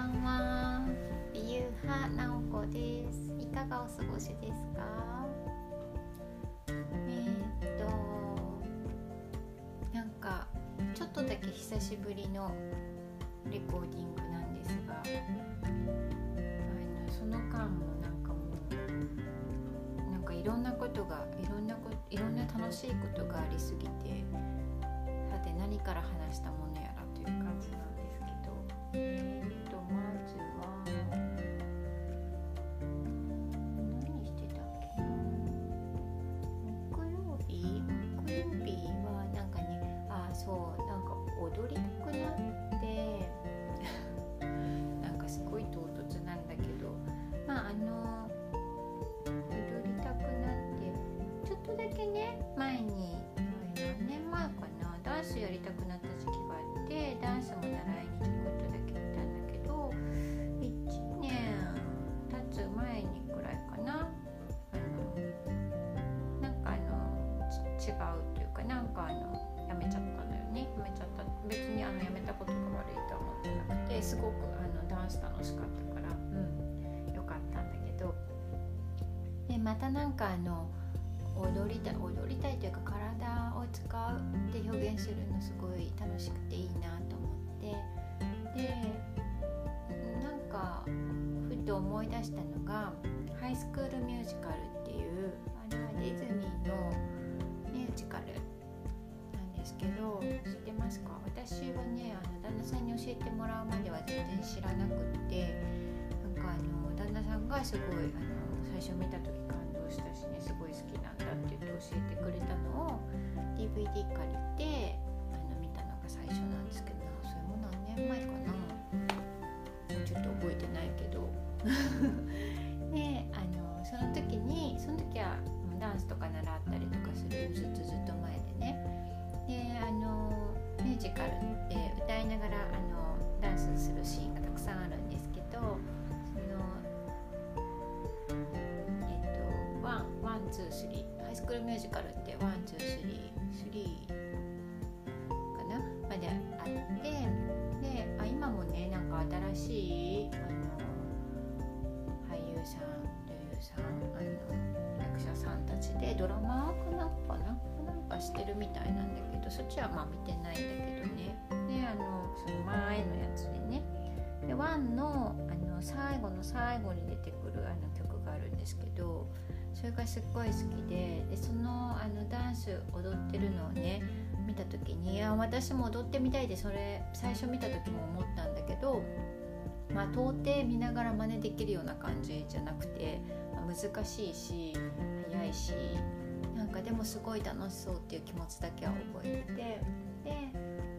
ばんは。美優派なおこです。いかがお過ごしですか？えー、っとなんかちょっとだけ久しぶりのレコーディングなんですがあのその間もなんかもうなんかいろんなことがいろんなこいろんな楽しいことがありすぎてさて何から話したものやらという感じなんですけどえー、っとまずは何してたっけ？木曜日。木曜日はなんかねあそうなんか踊りたくなって。なんかすごい唐突なんだけど。まああの踊りたくなって。ちょっとだけね前に何年前かな。ダンスやりたくなった時期があってダンスも習違うというかなんかあのやめちゃったのよね。やめちゃった。別にあのやめたことが悪いとは思ってなくてすごくあのダンス楽しかったからうん。よかったんだけど。でまたなんかあの踊りたい踊りたいというか体を使うって表現するのすごい楽しくていいなと思って。でなんかふと思い出したのが「ハイスクールミュージカル」っていうあれはディズニーのミュージカルなんですけど知ってますか？私はねあの旦那さんに教えてもらうまでは全然知らなくってなんかあの旦那さんがすごいあの最初見た時感動したしねすごい好きなんだって言って教えてくれたのを DVD 借りてあの見たのが最初なんですけどそれも何年前かな？ちょっと覚えてないけど。であのその時にその時はダンスとか習ったりとかずっとずっと前でね。であのミュージカルって歌いながらあのダンスするシーンがたくさんあるんですけどそのえっと one one two three。ハイスクールミュージカルって one two three three かな？まであってであ今もねなんか新しいあの俳優さん女優さんあのでドラマかなんかななんかしてるみたいなんだけどそっちはまあ見てないんだけどね。であのその前のやつでね。でワンのあの最後の最後に出てくるあの曲があるんですけどそれがすっごい好きででそのあのダンス踊ってるのをね見た時にいや私も踊ってみたいでそれ最初見た時も思ったんだけどまあ到底見ながら真似できるような感じじゃなくて、まあ難しいし早いしなんかでもすごい楽しそうっていう気持ちだけは覚えててで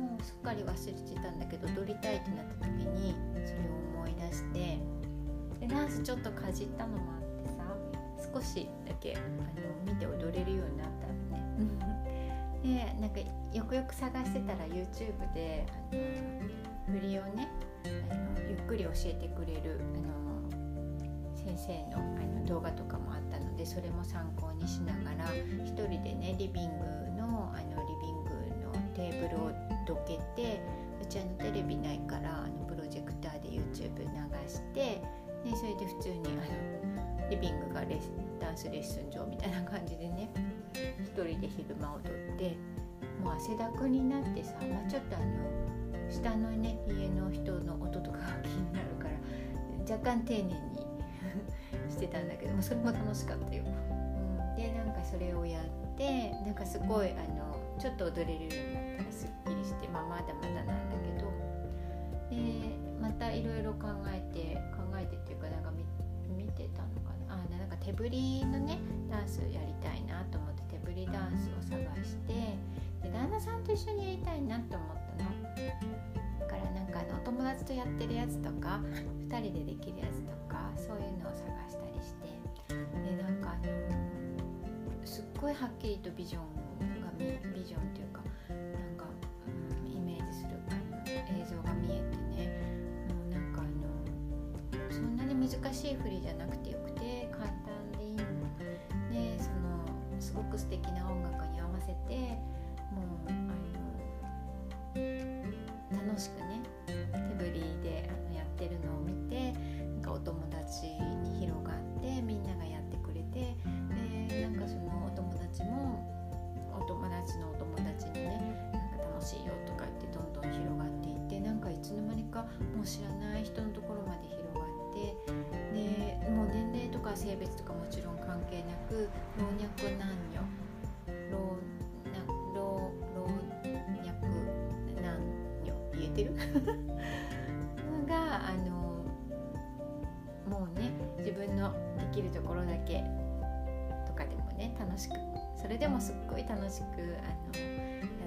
もうすっかり忘れてたんだけど踊りたいってなった時にそれを思い出してでダンスちょっとかじったのもあってさ少しだけあの見て踊れるようになったのね。でなんかよくよく探してたら YouTube であの振りをねあのゆっくり教えてくれるあの先生のあの動画とかもあったのでそれも参考にしながら一人でねリビングのあのリビングのテーブルをどけてうちのテレビないからあのプロジェクターで YouTube 流してでそれで普通にあのリビングがレスダンスレッスン場みたいな感じでね一人で昼間踊ってもう汗だくになってさ、まあ、ちょっとあの下のね家の人の音とかが気になるから若干丁寧にしてたんだけどもそれも楽しかったよ。うん、でなんかそれをやってなんかすごいあのちょっと踊れるようになったらすっきりして、まあ、まだまだなんだけどでまたいろいろ考えて考えてっていうかなんか見見てたのかなあなんか手振りのねダンスやりたいなと思って手振りダンスを探してで旦那さんと一緒にやりたいなと思ったの。だからなんかあのお友達とやってるやつとか2人でできるやつとかそういうのを探してでなんかあのすっごいはっきりとビジョンがビジョンっていうかなんか、うんイメージする映像が見えてねもうなんかあのそんなに難しい振りじゃなくてよくて簡単でいいのでそのすごく素敵な音楽に合わせてもうもう知らない人のところまで広がってでもう年齢とか性別とかもちろん関係なく老若男女老老老若男女言えてる？があのもうね自分のできるところだけとかでもね楽しくそれでもすっごい楽しくあのや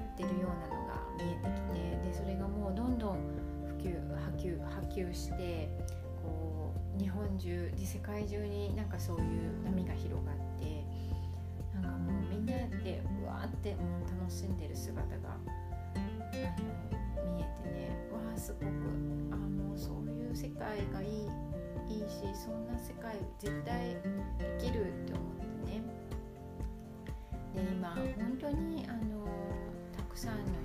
ってるようなのが見えてきてでそれがもうどんどん及波及波及してこう日本中で世界中になんかそういう波が広がってなんかもうみんなでうわーってもう楽しんでる姿があの見えてねわあすごくあもうそういう世界がいいいいしそんな世界絶対できるって思ってね。で今本当にあのたくさんの人がねあの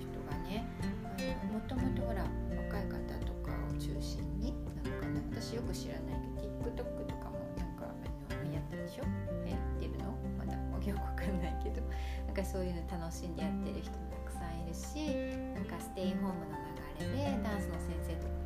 もともとほら若い方とかを中心になのかな私よく知らないけど TikTok とかもなんかあのやったでしょ？やってるのまだよくわかんないけど なんかそういうの楽しんでやってる人もたくさんいるしなんかステイホームの流れでダンスの先生とか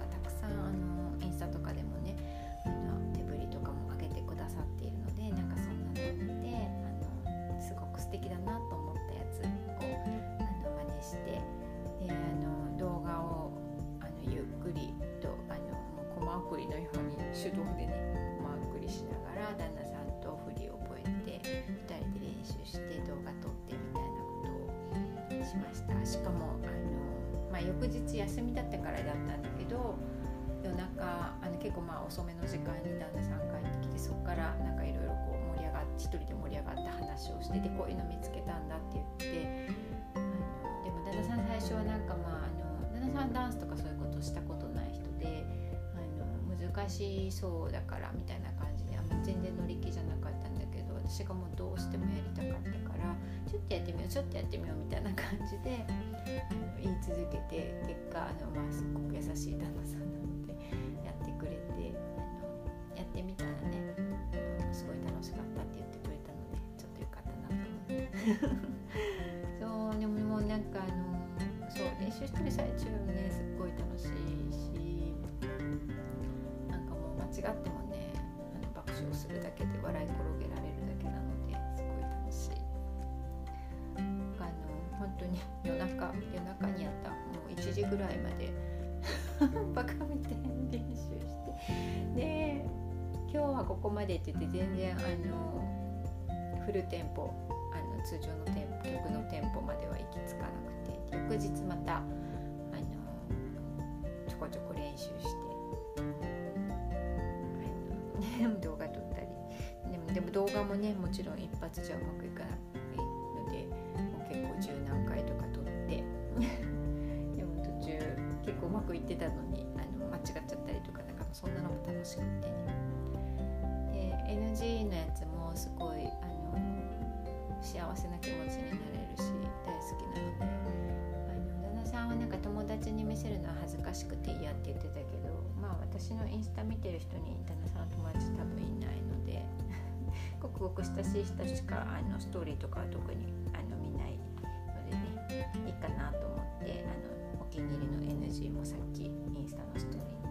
手動でねコマ送りしながら旦那さんと振りを覚えて2人で練習して動画撮ってみたいなことをしました。しかもあの、まあ、翌日休みだったからだったんだけど夜中あの結構まあ遅めの時間に旦那さん帰ってきてそこからなんかいろいろこう盛り上がって一人で盛り上がった話をしてでこういうの見つけたんだって言ってあのでも旦那さん最初はなんかまああの旦那さんダンスとかそういうことしたことない人難しそうだからみたいな感じであんま全然乗り気じゃなかったんだけど私がもうどうしてもやりたかったからちょっとやってみようちょっとやってみようみたいな感じで言い続けて結果あの、まあ、すっごく優しい旦那さんなのでやってくれてあのやってみたらねすごい楽しかったって言ってくれたのでちょっとよかったなと思って。そうでももうなんかあのそう練習してる最中もねすっごい楽しいしってもねあの爆笑するだけで笑い転げられるだけなのですごい楽しい。あの本当に夜中夜中にやったもう1時ぐらいまで バカみたいに練習して。で今日はここまでって言って全然あのフルテンポあの通常のテンポ曲のテンポまでは行き着かなくて。翌日またあのちょこちょこ練習して。あの動画撮ったり。でもでも動画もねもちろん一発じゃうまくいかないのでもう結構十何回とか撮って。でも途中結構うまくいってたのにあの間違っちゃったりとかなんかそんなのも楽しくてね。で NG のやつもすごいあの幸せな気持ちにな友達に見せるのは恥ずかしくて嫌って言ってたけどまあ私のインスタ見てる人に旦那さんの友達多分いないのでごくごく親しい人しかあのストーリーとかは特にあの見ないのでねいいかなと思ってあのお気に入りの NG もさっきインスタのストーリーに